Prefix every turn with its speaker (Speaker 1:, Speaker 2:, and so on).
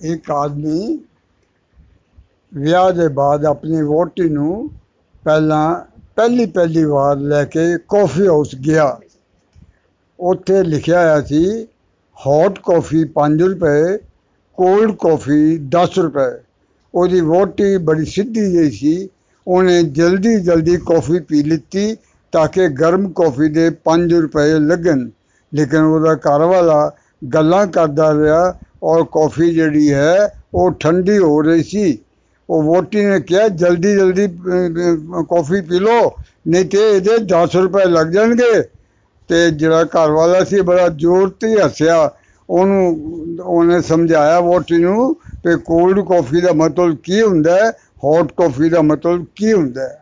Speaker 1: ਇੱਕ ਆਦਮੀ ਵਿਆਹ ਦੇ ਬਾਅਦ ਆਪਣੀ ਵਹੁਟੀ ਨੂੰ ਪਹਿਲਾਂ ਪਹਿਲੀ ਪਹਿਲੀ ਵਾਰ ਲੈ ਕੇ ਕੌਫੀ ਹਾਊਸ ਗਿਆ। ਉੱਥੇ ਲਿਖਿਆ ਹੋਇਆ ਸੀ ਹੌਟ ਕੌਫੀ 5 ਰੁਪਏ ਕੋਲਡ ਕੌਫੀ 10 ਰੁਪਏ। ਉਹਦੀ ਵਹੁਟੀ ਬੜੀ ਸਿੱਧੀ ਜਿਹੀ ਸੀ। ਉਹਨੇ ਜਲਦੀ ਜਲਦੀ ਕੌਫੀ ਪੀ ਲਿੱਤੀ ਤਾਂ ਕਿ ਗਰਮ ਕੌਫੀ ਦੇ 5 ਰੁਪਏ ਲੱਗਣ। ਲੇਕਿਨ ਉਹਦਾ ਘਰ ਵਾਲਾ ਗੱਲਾਂ ਕਰਦਾ ਰਿਹਾ ਔਰ ਕੌਫੀ ਜਿਹੜੀ ਹੈ, ਉਹ ਠੰਡੀ ਹੋ ਰਹੀ ਸੀ। ਉਹ ਵੋਟੀ ਨੇ ਕਿਹਾ, ਜਲਦੀ ਜਲਦੀ ਕੌਫੀ ਪੀ ਲਓ, ਨਹੀਂ ਤੇ ਇਹਦੇ 10 ਰੁਪਏ ਲੱਗ ਜਾਣਗੇ। ਤੇ ਜਿਹੜਾ ਘਰ ਵਾਲਾ ਸੀ, ਬੜਾ ਜ਼ੋਰ ਤੇ ਹੱਸਿਆ। ਉਹਨੂੰ, ਉਹਨੇ ਸਮਝਾਇਆ ਵੋਟੀ ਨੂੰ ਕਿ ਕੋਲਡ ਕੌਫੀ ਦਾ ਮਤਲਬ ਕੀ ਹੁੰਦਾ ਹੈ ਹੌਟ ਕੌਫੀ ਦਾ ਮਤਲਬ ਕੀ ਹੁੰਦਾ ਹੈ।